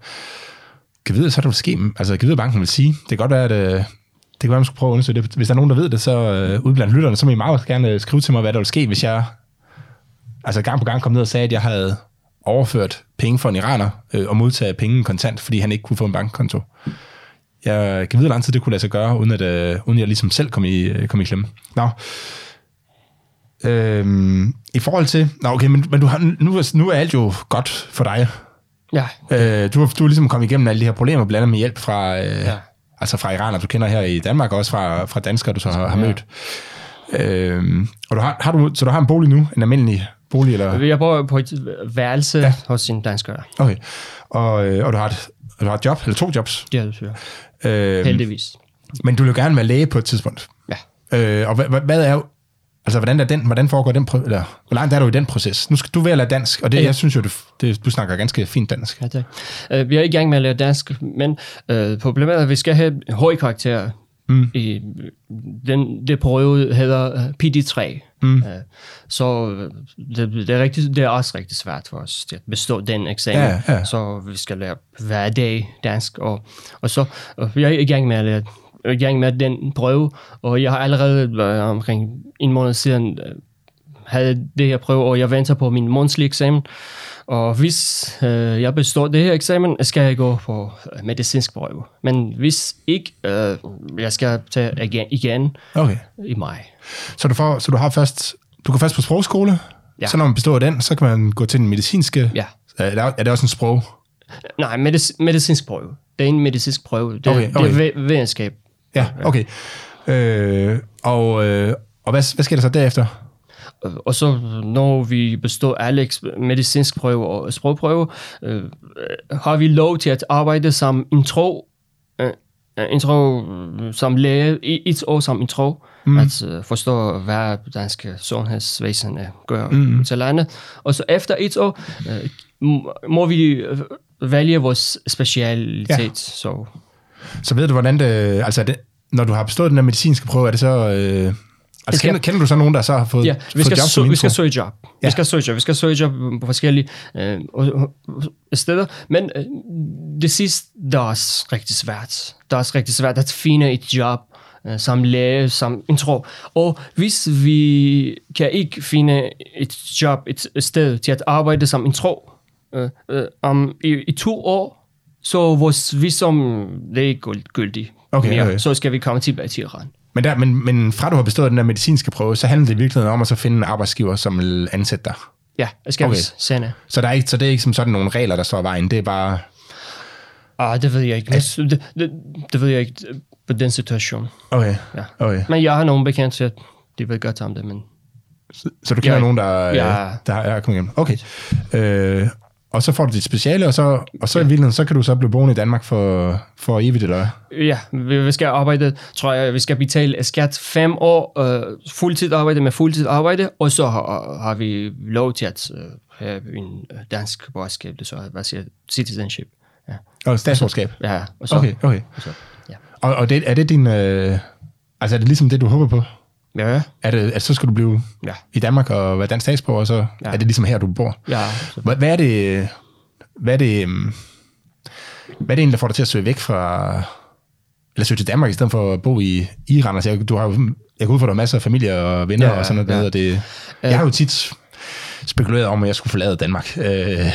Speaker 1: Kan vide, så er det vil ske, altså kan vide, hvad banken vil sige. Det kan godt være, at øh, det kan være, man skulle prøve at undersøge det. Hvis der er nogen, der ved det, så øh, ude blandt lytterne, så må I meget gerne skrive til mig, hvad der vil ske, hvis jeg altså gang på gang kom ned og sagde, at jeg havde overført penge for en iraner øh, og modtaget penge kontant, fordi han ikke kunne få en bankkonto. Jeg kan vide, hvor lang tid det kunne lade sig gøre, uden at, øh, uden jeg ligesom selv kom i, øh, kom i klemme. Nå. Øhm, I forhold til... Nå, okay, men, men du har, nu, nu er alt jo godt for dig.
Speaker 2: Ja,
Speaker 1: Øh, du, du har ligesom kommet igennem alle de her problemer, blandt andet med hjælp fra, øh, ja.
Speaker 2: Ja.
Speaker 1: altså fra iraner, du kender her i Danmark, og også fra, fra danskere, du så har, har
Speaker 2: Ja.
Speaker 1: mødt. Øh, og du har, har du, så du har en bolig nu, en almindelig bolig, eller?
Speaker 2: jeg bor på et værelse
Speaker 1: Ja.
Speaker 2: ja. hos en dansker.
Speaker 1: Okay. Og, øh, og du, har et, du har et job, eller to jobs.
Speaker 2: Er det, synes jeg.
Speaker 1: Øh,
Speaker 2: Heldigvis.
Speaker 1: men du vil gerne være læge på et tidspunkt.
Speaker 2: Ja.
Speaker 1: Øh, og hvad, hvad- er altså hvordan, er den, hvordan foregår den, eller hvor langt er du i den proces? Nu skal du ved at lære dansk, og det,
Speaker 2: Ja.
Speaker 1: jeg synes jo, du, det, du snakker ganske fint dansk.
Speaker 2: Ja, tak. Uh, vi er i gang med at lære dansk, men uh, problemet er, at vi skal have høje karakterer. Mm. I, den, det prøve hedder uh, PD3. Mm. Uh, så øh, det, det, er rigtig, det er også rigtig svært for os at bestå den eksamen.
Speaker 1: Ja, ja.
Speaker 2: Så vi skal lære hver dag dansk. Og, og så uh, vi er i gang med at lære i gang med den prøve, og jeg har allerede omkring en måned siden uh, havde det her prøve, og jeg venter på min månedlige eksamen. Og hvis øh, jeg består det her eksamen, skal jeg gå på øh, medicinsk prøve. Men hvis ikke, øh, jeg skal tage igen, igen
Speaker 1: Okay.
Speaker 2: i maj.
Speaker 1: Så du, får, så du har først, du går først på sprogskole,
Speaker 2: Ja.
Speaker 1: så når man består den, så kan man gå til den medicinske.
Speaker 2: Ja.
Speaker 1: Er det, er det også en sprog?
Speaker 2: Nej, medic- medicinsk prøve. Det er en medicinsk prøve. Det,
Speaker 1: Okay, okay.
Speaker 2: det er videnskab.
Speaker 1: Ja, okay. Øh, og øh, og hvad, hvad sker der så derefter?
Speaker 2: Øh, Og så når vi består alle medicinsk prøve og sprogprøve, øh, øh, har vi lov til at arbejde som intro, øh, øh, intro som læge, i et år som intro, mm. at øh, forstå, hvad dansk sundhedsvæsen gør mm. til landet. Og så efter et år øh, må vi vælge vores specialitet.
Speaker 1: Ja.
Speaker 2: Så
Speaker 1: Så ved du, hvordan det... Altså, det, når du har bestået den der medicinske prøve, er det så... Øh, altså,
Speaker 2: skal-
Speaker 1: kender, kender du så nogen, der så har fået,
Speaker 2: Ja, vi
Speaker 1: fået
Speaker 2: skal,
Speaker 1: job
Speaker 2: sø- vi skal søge job.
Speaker 1: Ja.
Speaker 2: Vi skal søge job. Vi skal søge job på forskellige øh, steder. Men øh, det sidste, der er også rigtig svært. Det er også rigtig svært at finde et job øh, som læge, som intro. Og hvis vi kan ikke finde et job, et sted til at arbejde som intro øh, øh, om, i, i to år, så vores visum, det er ikke gyldigt
Speaker 1: Okay,
Speaker 2: mere.
Speaker 1: okay.
Speaker 2: Så skal vi komme tilbage til Iran.
Speaker 1: Men, der, men, men fra du har bestået den der medicinske prøve, så handler det i virkeligheden om at så finde en arbejdsgiver, som vil ansætte dig.
Speaker 2: Ja, det skal
Speaker 1: Okay.
Speaker 2: vi sende.
Speaker 1: Så, der er ikke, så det er ikke som sådan nogle regler, der står i vejen. Det er bare...
Speaker 2: Ah, det ved jeg ikke. Men Det, det, det ved jeg ikke på den situation.
Speaker 1: Okay,
Speaker 2: Ja.
Speaker 1: okay.
Speaker 2: Men jeg har nogen bekendt til, at de ved godt om det, men
Speaker 1: Så du kender
Speaker 2: Ja.
Speaker 1: nogen, der,
Speaker 2: Ja.
Speaker 1: ja. der er kommet igennem? Okay. Øh, og så får du dit speciale, og så, og så i virkeligheden, så kan du så blive boende i Danmark for, for evigt, eller
Speaker 2: ja, vi, vi skal arbejde, tror jeg, vi skal betale skat fem år, øh, fuldtid arbejde med fuldtid arbejde, og så har, har vi lov til at øh, have en dansk borgerskab, det så, hvad siger citizenship. Ja,
Speaker 1: Og statsborgerskab?
Speaker 2: ja og så,
Speaker 1: Okay, okay.
Speaker 2: og så ja.
Speaker 1: Og, og det, er det din... Øh, altså, er det ligesom det, du håber på?
Speaker 2: Ja,
Speaker 1: Er det, at så skal du blive
Speaker 2: ja,
Speaker 1: i Danmark og være dansk statsborger, og så ja. Er det ligesom her, du bor?
Speaker 2: ja,
Speaker 1: Hvad, hvad er det... Hvad er det... øhm, Hvad er det egentlig, der får dig til at søge væk fra... Eller søge til Danmark, i stedet for at bo i Iran? Altså, jeg, du har jeg går ud fra, at du har masser af familie og venner
Speaker 2: Ja,
Speaker 1: og sådan noget.
Speaker 2: ja.
Speaker 1: Ja. Det, jeg har jo tit spekuleret om, at jeg skulle forlade Danmark. Øh, <laughs>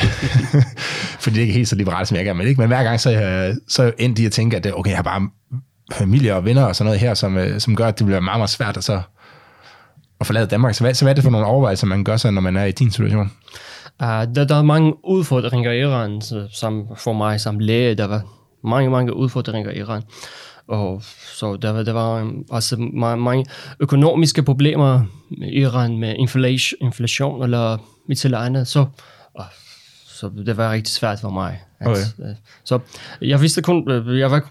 Speaker 1: fordi det ikke er helt så liberalt, som jeg gerne vil. Ikke? Men hver gang, så jeg, så er jeg endt i at tænke, at okay, jeg har bare familie og venner og sådan noget her, som, øh, som gør, at det bliver meget, meget svært at, så, at forlade Danmark. Så hvad, så hvad er det for nogle overvejelser, man gør sig, når man er i din situation?
Speaker 2: Uh, der, der er mange udfordringer i Iran, så, som for mig som læge, der var mange, mange udfordringer i Iran. Og så der var, der var øhm, altså også mange, mange økonomiske problemer i Iran med inflation, inflation eller mit eller andet. Så, uh, så det var rigtig svært for mig. At,
Speaker 1: Okay.
Speaker 2: uh, så jeg vidste kun, øh, jeg, var,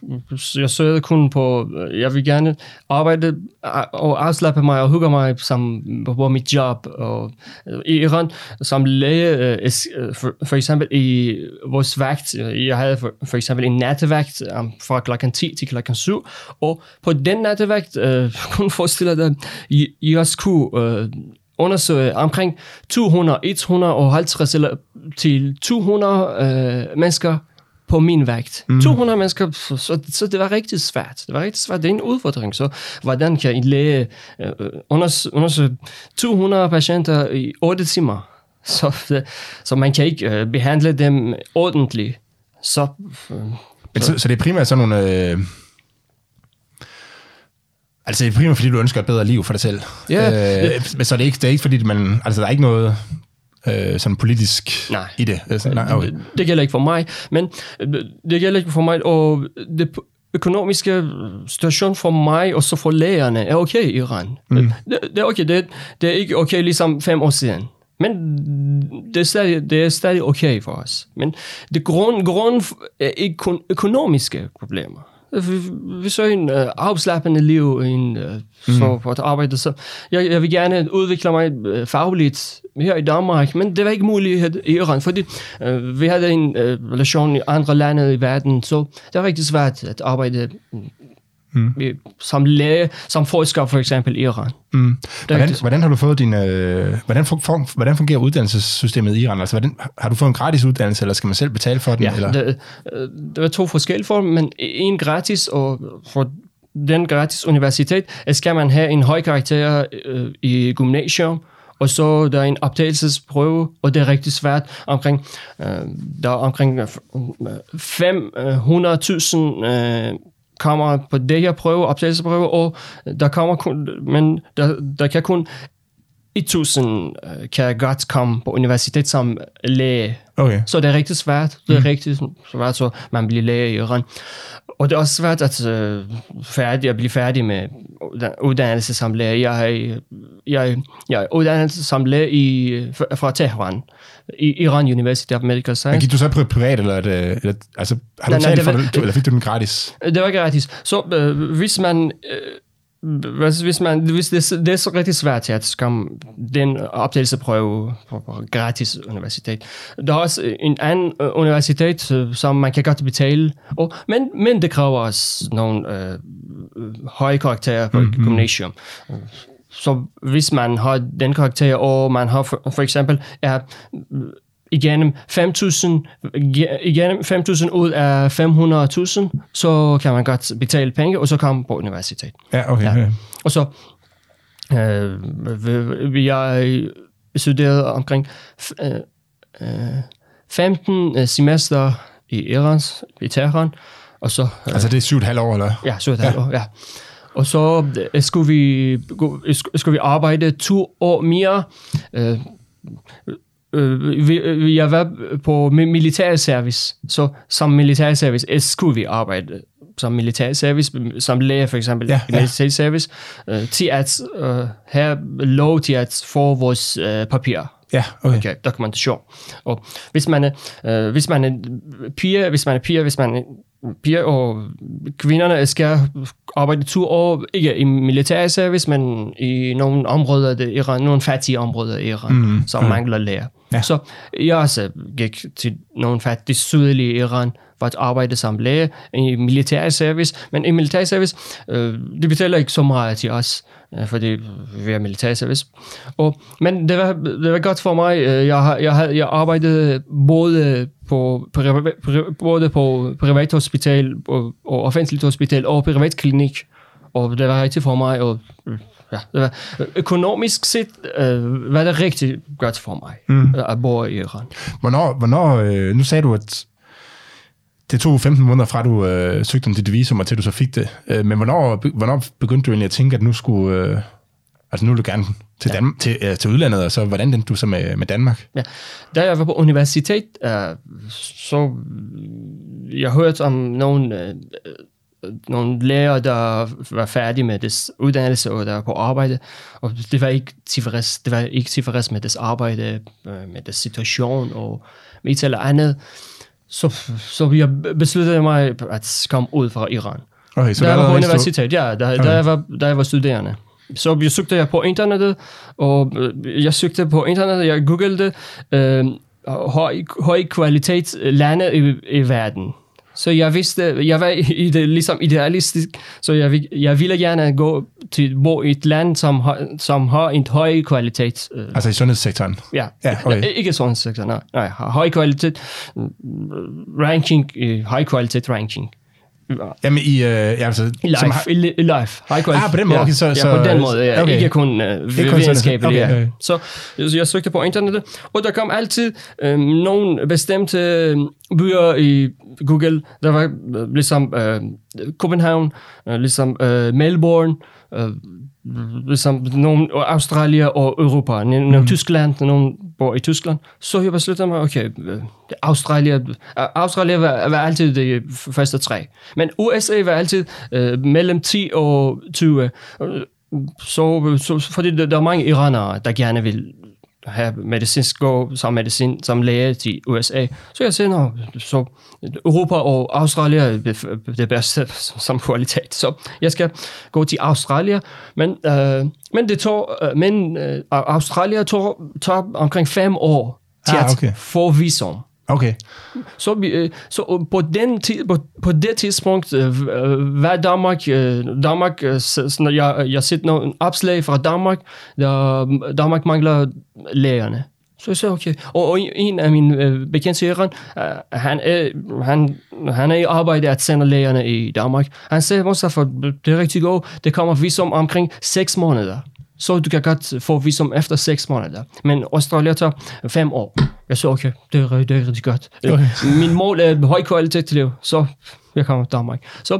Speaker 2: jeg søgte kun på, øh, jeg vil gerne arbejde øh, og afslappe mig og hygge mig som, på mit job. Og, øh, I Iran som læge, øh, øh, for, for eksempel i vores vagt, øh, jeg havde for, for eksempel en nattevagt um, fra klokken 10 til klokken 7, og på den nattevagt øh, <laughs> kunne forestille dig, I også kunne øh, undersøge omkring 200, 150 eller til 200 øh, mennesker på min vægt. Mm. 200 mennesker, så, så, så det var rigtig svært. Det var rigtig svært. Det er en udfordring. Så hvordan kan en læge øh, undersøge, undersøge 200 patienter i 8 timer? Så, øh, så man kan ikke øh, behandle dem ordentligt. Så, øh,
Speaker 1: Men så, så det er primært sådan nogle... Øh, altså det er primært, fordi du ønsker et bedre liv for dig selv.
Speaker 2: Ja.
Speaker 1: Øh, men så er det ikke, det er ikke fordi, man... Altså der er ikke noget øh, sådan politisk
Speaker 2: Nej.
Speaker 1: i det. Altså, nej, okay.
Speaker 2: det, det gælder ikke for mig, men øh, det gælder ikke for mig, og det økonomiske situation for mig og så for lægerne er okay i Iran. Mm. Det, det er okay, det, det er ikke okay ligesom fem år siden. Men det er stadig, det er stadig okay for os. Men det grund, grund er ikke kun økonomiske problemer. Vi, så en uh, afslappende liv en, uh, for, for at arbejde. Så jeg, jeg vil gerne udvikle mig uh, fagligt her i Danmark, men det var ikke muligt i Iran, fordi uh, vi havde en uh, relation i andre lande i verden, så det var rigtig svært at arbejde mm. som læge, som forsker for eksempel i Iran.
Speaker 1: Mm.
Speaker 2: Det er
Speaker 1: Hvordan,
Speaker 2: rigtigt.
Speaker 1: hvordan har du fået din... Øh, hvordan, fun, hvordan fungerer uddannelsessystemet i Iran? Altså, hvordan, har du fået en gratis uddannelse, eller skal man selv betale for den?
Speaker 2: Ja,
Speaker 1: eller?
Speaker 2: det, øh, det var to forskellige former, men en gratis, og for den gratis universitet skal man have en høj karakter øh, i gymnasium, og så der er en optagelsesprøve, og det er rigtig svært. Omkring, øh, der er omkring øh, 500.000 øh, kommer på det her prøve, optagelsesprøve, og der kommer kun, men der, der kan kun 1000 øh, kan godt komme på universitet som læge.
Speaker 1: Okay.
Speaker 2: Så det er rigtig svært. Det er mm. rigtig svært, så man bliver læge i Iran. Og det er også svært at, øh, færdig, at blive færdig med uddan- uddannelse som læge. Jeg jeg, jeg er uddannet som læge i, fra- fra Tehran, i Iran University of Medical
Speaker 1: Men
Speaker 2: Science.
Speaker 1: gik du så på privat, eller, er det, eller altså, har du
Speaker 2: Nej, nej, det
Speaker 1: for
Speaker 2: var-
Speaker 1: det, du- eller fik du den gratis?
Speaker 2: Det var gratis. Så øh, hvis man... Øh, hvis, hvis, man, hvis det, det er så rigtig svært at komme den optagelsesprøve på, på gratis universitet. Der er også en anden øh, universitet, øh, som man kan godt betale, og, men, men det kræver også nogle øh, øh, høje karakterer på mm-hmm. gymnasium. Så hvis man har den karakter, og man har for, for eksempel er igennem 5.000 igennem 5.000 ud af 500.000, så kan man godt betale penge, og så komme på universitet.
Speaker 1: Ja, okay.
Speaker 2: Ja.
Speaker 1: Ja.
Speaker 2: Og så øh, jeg studerede omkring øh, øh, 15 øh, semester i Iran, i Teheran, og så... Øh,
Speaker 1: Altså, det er syv og et halvt år, eller?
Speaker 2: Ja, så ja. År, ja. Og så øh, skulle vi, skulle vi arbejde to år mere. Øh, øh, vi- øh, jeg var på mi- militærservice, så som militærservice øh, skulle vi arbejde som militærservice, som læge for eksempel
Speaker 1: Ja,
Speaker 2: i
Speaker 1: ja.
Speaker 2: militærservice, øh, til at øh, have lov til at få vores øh, papirer.
Speaker 1: Ja, okay.
Speaker 2: Okay, dokumentation. Og hvis man er, øh, hvis man er piger, hvis man er piger, hvis man er piger og kvinderne skal arbejde to år, ikke i militærservice, men i nogle områder af Iran, nogle fattige områder i Iran, mm, som
Speaker 1: okay.
Speaker 2: mangler læger.
Speaker 1: Ja.
Speaker 2: Så jeg også øh, gik til nogle fattige sydlige Iran for at arbejde som læge i militærservice, men i militærservice, øh, det betaler ikke så meget til os, øh, fordi vi er militærservice. Og, men det var, det var godt for mig. Øh, jeg, jeg, jeg arbejdede både på, priva, både på privat hospital og, og offentligt hospital og privat klinik. Og det var rigtigt for mig. Og, mm, ja, økonomisk set øh, var det rigtig godt for mig mm. at bo i Iran.
Speaker 1: Hvornår, hvornår øh, nu sagde du, at det tog 15 måneder fra, du øh, søgte om dit visum, og til du så fik det. Øh, men hvornår, hvornår begyndte du egentlig at tænke, at nu skulle... Øh, altså nu vil du gerne til, ja. Dan- til, øh, til udlandet, og så hvordan endte du så med, med Danmark?
Speaker 2: Ja. Da jeg var på universitet, uh, så jeg hørte om nogle, uh, nogle læger, der var færdige med deres uddannelse og der på arbejde, og det var ikke tilfreds, det var ikke tilfreds med deres arbejde, uh, med deres situation og med et eller andet. Så, så jeg besluttede mig at komme ud fra Iran.
Speaker 1: Okay, så
Speaker 2: Da jeg var på universitet, ja, da, da, jeg var, da jeg var studerende. Så jeg søgte jeg på internettet, og øh, jeg søgte på internettet, jeg googlede øh, høj, høj kvalitet lande i, i verden. Så jeg vidste, jeg var i det, ligesom idealistisk, så jeg, jeg ville gerne gå til bo i et land, som har, som har en høj kvalitet. Øh,
Speaker 1: Altså i sundhedssektoren?
Speaker 2: Ja,
Speaker 1: Ja, okay.
Speaker 2: ikke sådan sektor, nej. nej. Høj kvalitet, mm, ranking, øh, høj kvalitet ranking.
Speaker 1: Jamen, i, øh, ja, altså,
Speaker 2: I live,
Speaker 1: som har,
Speaker 2: i, li- i live. High quality.
Speaker 1: Ah, på den måde,
Speaker 2: Ja,
Speaker 1: okay, så-
Speaker 2: ja,
Speaker 1: så-
Speaker 2: på den måde, ja.
Speaker 1: okay.
Speaker 2: Ikke kun
Speaker 1: kun sådan-
Speaker 2: videnskabeligt.
Speaker 1: okay,
Speaker 2: ja.
Speaker 1: okay.
Speaker 2: Så jeg, jeg søgte på internettet, og der kom altid øh, nogle bestemte øh, byer i Google. Der var øh, ligesom øh, København, øh, ligesom øh, Melbourne, øh, ligesom nogle og Australien og Europa, nogle mm. Tyskland, nogle bor i Tyskland. Så jeg besluttede mig, okay, øh, Australien, øh, Australien var, var altid det f- første tre. Men USA var altid øh, mellem 10 og 20. Øh, Så, så fordi der, der er mange iranere, der gerne vil have medicinsk gå som medicin, som læge til USA. Så jeg siger, så Europa og Australien er det- bedste som kvalitet. Så jeg skal gå til Australien, men, øh, men det tog, øh, men øh, Australien tog, tog omkring fem år til
Speaker 1: Ah,
Speaker 2: at
Speaker 1: okay.
Speaker 2: få visum
Speaker 1: okay.
Speaker 2: Så, vi, øh, så øh, på, den tid, på, på det tidspunkt øh, var Danmark, Danmark jeg, jeg set nogle opslag fra Danmark, der Danmark mangler lægerne. Så jeg sagde, okay. Og, og en af mine bekendte i Iran, han, er, han, han er i arbejde at sende lægerne i Danmark. Han sagde, Mustafa, det er rigtig godt. Det kommer visum omkring 6 måneder. Så du kan godt få visum efter 6 måneder. Men Australien tager 5 år. Jeg så, okay, det er, det er rigtig godt.
Speaker 1: Okay. <laughs>
Speaker 2: Min mål er høj kvalitet til liv, så jeg kommer til Danmark. Så,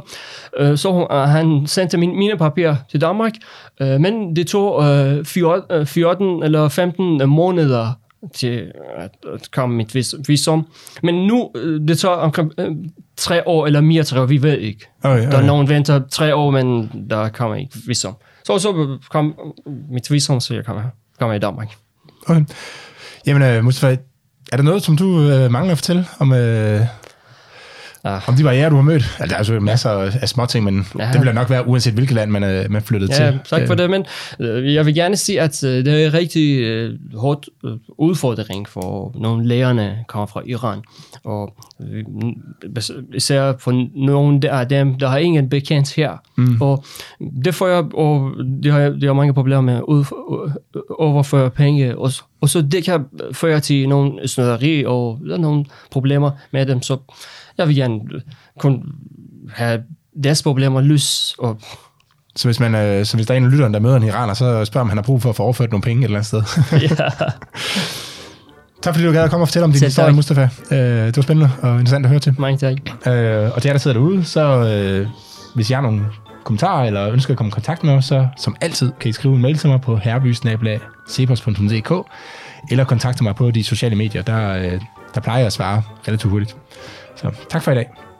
Speaker 2: øh, så uh, han sendte min, mine papirer til Danmark, øh, men det tog øh, 14, øh, 14 eller 15 måneder til at, at komme mit vis, visum. Men nu, øh, det tager omkring øh, tre år eller mere, tre år, vi ved ikke.
Speaker 1: Okay,
Speaker 2: Der er
Speaker 1: okay.
Speaker 2: nogen venter tre år, men der kommer ikke visum. Så så kom mit visum, så jeg kommer, kommer i Danmark.
Speaker 1: okay. Jamen, øh, Mustafa, er der noget, som du øh, mangler at fortælle om, øh,
Speaker 2: Ah.
Speaker 1: om de barriere, du har mødt? Altså, der er jo masser af små ting, men ja. Det vil nok være, uanset hvilket land man, øh, man flyttede
Speaker 2: Ja,
Speaker 1: til.
Speaker 2: tak for
Speaker 1: Øh,
Speaker 2: det, men øh, jeg vil gerne sige, at det er en rigtig øh, hårdt udfordring for nogle lærerne, kommer fra Iran. Og især for nogle af dem, der har ingen bekendt her. Mm. Og det får jeg, og de har, de har mange problemer med at overføre penge. Og, og så det kan føre til nogle snøderi og der er nogle problemer med dem. Så jeg vil gerne kun have deres problemer løs og
Speaker 1: Så hvis, man, øh, så hvis der er en af lytteren, der møder en iraner, så spørger om han har brug for at få overført nogle penge et eller andet sted. <laughs>
Speaker 2: ja. <laughs>
Speaker 1: tak fordi du gad at komme og fortælle om din
Speaker 2: Selv
Speaker 1: historie,
Speaker 2: tak.
Speaker 1: Mustafa. Øh, det var spændende og interessant at høre til.
Speaker 2: Mange tak.
Speaker 1: Øh, og til jer, der sidder derude, så øh, hvis I har nogle kommentarer eller ønsker at komme i kontakt med os, så som altid kan I skrive en mail til mig på herbysnabla.cepos.dk eller kontakte mig på de sociale medier. Der, øh, der plejer jeg at svare relativt hurtigt. Så tak for i dag.